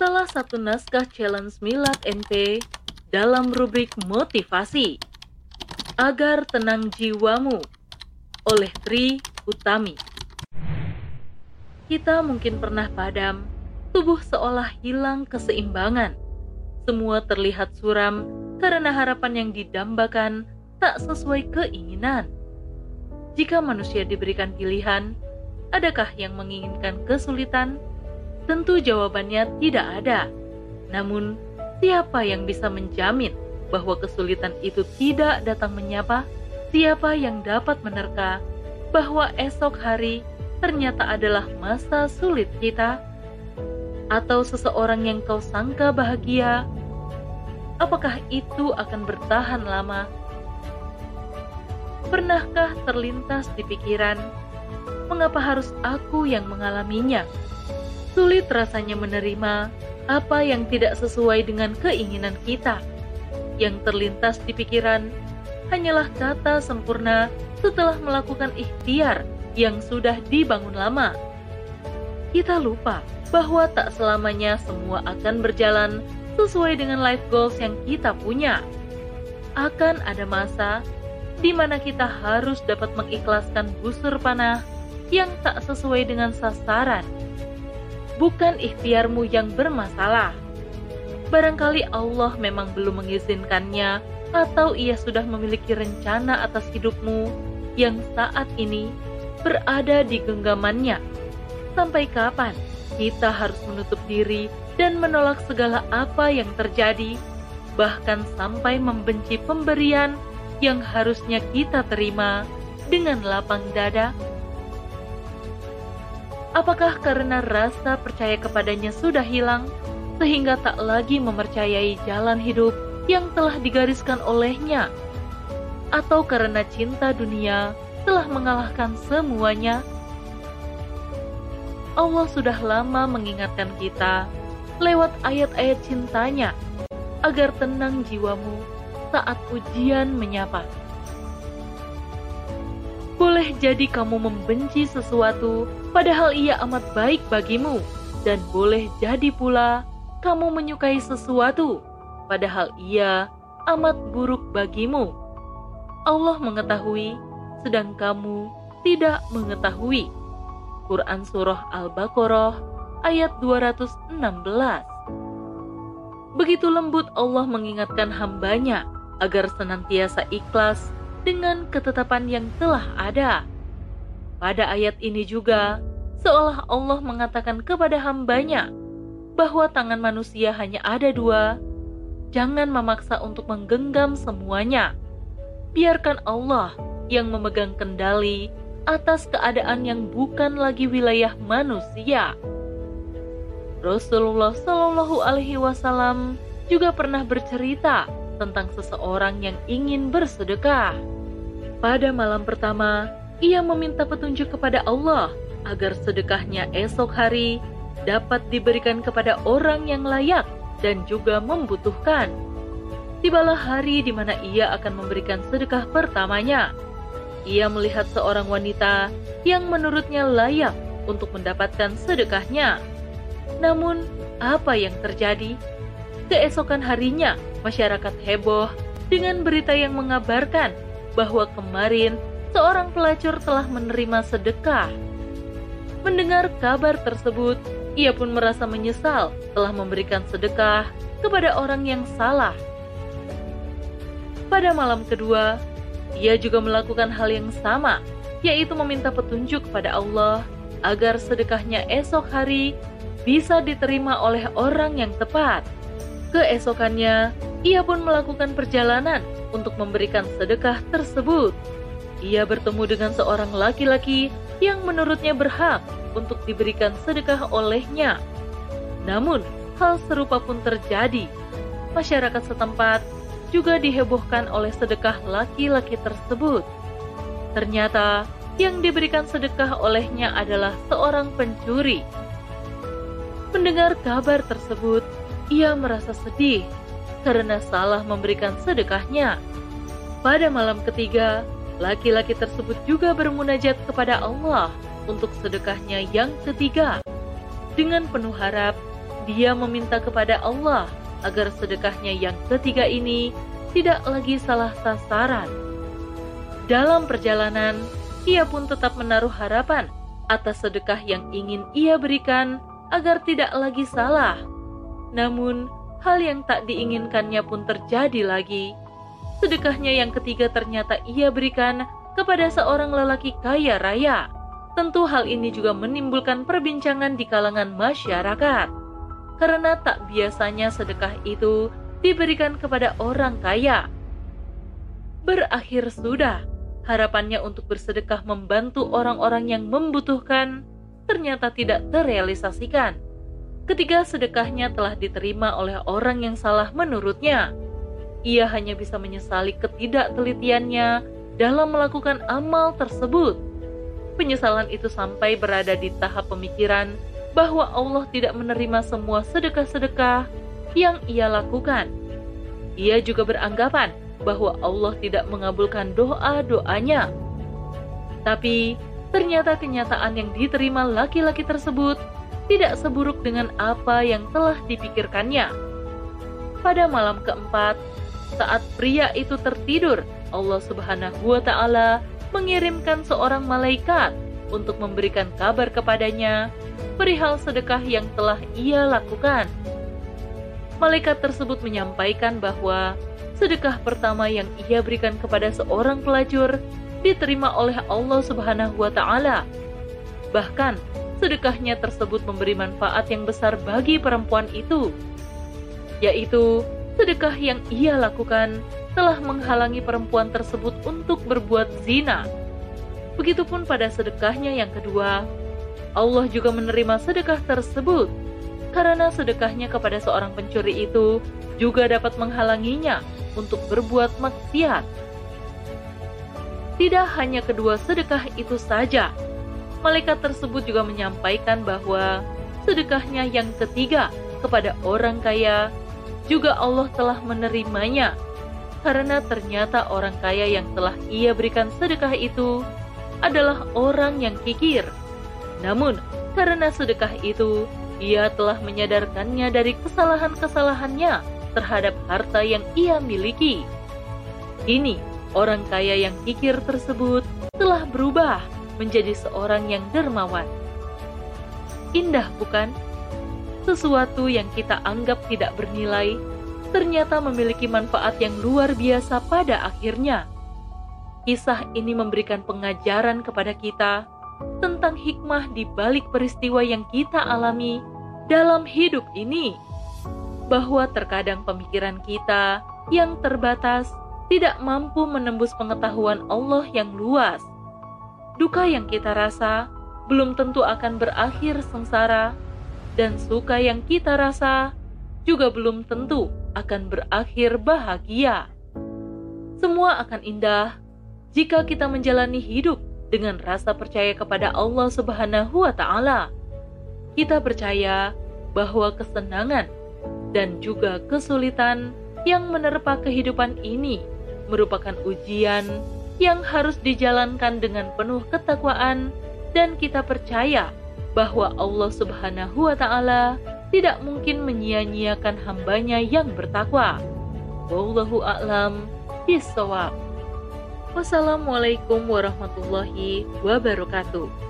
salah satu naskah challenge Milad NP dalam rubrik motivasi. Agar tenang jiwamu oleh Tri Utami. Kita mungkin pernah padam, tubuh seolah hilang keseimbangan. Semua terlihat suram karena harapan yang didambakan tak sesuai keinginan. Jika manusia diberikan pilihan, adakah yang menginginkan kesulitan? Tentu jawabannya tidak ada. Namun, siapa yang bisa menjamin bahwa kesulitan itu tidak datang menyapa? Siapa yang dapat menerka bahwa esok hari ternyata adalah masa sulit kita? Atau seseorang yang kau sangka bahagia, apakah itu akan bertahan lama? Pernahkah terlintas di pikiran, mengapa harus aku yang mengalaminya? Sulit rasanya menerima apa yang tidak sesuai dengan keinginan kita. Yang terlintas di pikiran hanyalah kata sempurna setelah melakukan ikhtiar yang sudah dibangun lama. Kita lupa bahwa tak selamanya semua akan berjalan sesuai dengan life goals yang kita punya. Akan ada masa di mana kita harus dapat mengikhlaskan busur panah yang tak sesuai dengan sasaran bukan ikhtiarmu yang bermasalah. Barangkali Allah memang belum mengizinkannya, atau Ia sudah memiliki rencana atas hidupmu yang saat ini berada di genggamannya. Sampai kapan kita harus menutup diri dan menolak segala apa yang terjadi, bahkan sampai membenci pemberian yang harusnya kita terima dengan lapang dada? Apakah karena rasa percaya kepadanya sudah hilang, sehingga tak lagi mempercayai jalan hidup yang telah digariskan olehnya? Atau karena cinta dunia telah mengalahkan semuanya? Allah sudah lama mengingatkan kita lewat ayat-ayat cintanya agar tenang jiwamu saat ujian menyapa. Boleh jadi kamu membenci sesuatu, padahal ia amat baik bagimu, dan boleh jadi pula kamu menyukai sesuatu, padahal ia amat buruk bagimu. Allah mengetahui, sedang kamu tidak mengetahui. Quran Surah Al-Baqarah ayat 216 Begitu lembut Allah mengingatkan hambanya agar senantiasa ikhlas dengan ketetapan yang telah ada. Pada ayat ini juga, seolah Allah mengatakan kepada hambanya bahwa tangan manusia hanya ada dua, jangan memaksa untuk menggenggam semuanya. Biarkan Allah yang memegang kendali atas keadaan yang bukan lagi wilayah manusia. Rasulullah Shallallahu Alaihi Wasallam juga pernah bercerita tentang seseorang yang ingin bersedekah. Pada malam pertama, ia meminta petunjuk kepada Allah agar sedekahnya esok hari dapat diberikan kepada orang yang layak dan juga membutuhkan. Tibalah hari di mana ia akan memberikan sedekah pertamanya. Ia melihat seorang wanita yang menurutnya layak untuk mendapatkan sedekahnya. Namun, apa yang terjadi? Keesokan harinya, masyarakat heboh dengan berita yang mengabarkan bahwa kemarin seorang pelacur telah menerima sedekah. Mendengar kabar tersebut, ia pun merasa menyesal telah memberikan sedekah kepada orang yang salah. Pada malam kedua, ia juga melakukan hal yang sama, yaitu meminta petunjuk kepada Allah agar sedekahnya esok hari bisa diterima oleh orang yang tepat. Keesokannya, ia pun melakukan perjalanan untuk memberikan sedekah tersebut. Ia bertemu dengan seorang laki-laki yang menurutnya berhak untuk diberikan sedekah olehnya. Namun, hal serupa pun terjadi. Masyarakat setempat juga dihebohkan oleh sedekah laki-laki tersebut. Ternyata, yang diberikan sedekah olehnya adalah seorang pencuri. Mendengar kabar tersebut, ia merasa sedih karena salah memberikan sedekahnya. Pada malam ketiga, laki-laki tersebut juga bermunajat kepada Allah untuk sedekahnya yang ketiga. Dengan penuh harap, dia meminta kepada Allah agar sedekahnya yang ketiga ini tidak lagi salah sasaran. Dalam perjalanan, ia pun tetap menaruh harapan atas sedekah yang ingin ia berikan agar tidak lagi salah. Namun, hal yang tak diinginkannya pun terjadi lagi. Sedekahnya yang ketiga ternyata ia berikan kepada seorang lelaki kaya raya. Tentu hal ini juga menimbulkan perbincangan di kalangan masyarakat. Karena tak biasanya sedekah itu diberikan kepada orang kaya. Berakhir sudah, harapannya untuk bersedekah membantu orang-orang yang membutuhkan ternyata tidak terrealisasikan. Ketika sedekahnya telah diterima oleh orang yang salah menurutnya, ia hanya bisa menyesali ketidaktelitiannya dalam melakukan amal tersebut. Penyesalan itu sampai berada di tahap pemikiran bahwa Allah tidak menerima semua sedekah-sedekah yang ia lakukan. Ia juga beranggapan bahwa Allah tidak mengabulkan doa-doanya. Tapi ternyata kenyataan yang diterima laki-laki tersebut tidak seburuk dengan apa yang telah dipikirkannya. Pada malam keempat, saat pria itu tertidur, Allah Subhanahu wa Ta'ala mengirimkan seorang malaikat untuk memberikan kabar kepadanya perihal sedekah yang telah ia lakukan. Malaikat tersebut menyampaikan bahwa sedekah pertama yang ia berikan kepada seorang pelacur diterima oleh Allah Subhanahu wa taala. Bahkan, sedekahnya tersebut memberi manfaat yang besar bagi perempuan itu, yaitu sedekah yang ia lakukan telah menghalangi perempuan tersebut untuk berbuat zina. Begitupun pada sedekahnya yang kedua, Allah juga menerima sedekah tersebut karena sedekahnya kepada seorang pencuri itu juga dapat menghalanginya untuk berbuat maksiat. Tidak hanya kedua sedekah itu saja, malaikat tersebut juga menyampaikan bahwa sedekahnya yang ketiga kepada orang kaya juga Allah telah menerimanya karena ternyata orang kaya yang telah ia berikan sedekah itu adalah orang yang kikir. Namun, karena sedekah itu, ia telah menyadarkannya dari kesalahan-kesalahannya terhadap harta yang ia miliki. Kini, orang kaya yang kikir tersebut telah berubah menjadi seorang yang dermawan. Indah bukan? Sesuatu yang kita anggap tidak bernilai, ternyata memiliki manfaat yang luar biasa pada akhirnya. Kisah ini memberikan pengajaran kepada kita tentang hikmah di balik peristiwa yang kita alami dalam hidup ini bahwa terkadang pemikiran kita yang terbatas tidak mampu menembus pengetahuan Allah yang luas. Duka yang kita rasa belum tentu akan berakhir sengsara, dan suka yang kita rasa juga belum tentu akan berakhir bahagia. Semua akan indah jika kita menjalani hidup dengan rasa percaya kepada Allah Subhanahu wa Ta'ala. Kita percaya bahwa kesenangan dan juga kesulitan yang menerpa kehidupan ini merupakan ujian yang harus dijalankan dengan penuh ketakwaan dan kita percaya bahwa Allah Subhanahu wa taala tidak mungkin menyia-nyiakan hambanya yang bertakwa. Wallahu a'lam bishawab. Wassalamualaikum warahmatullahi wabarakatuh.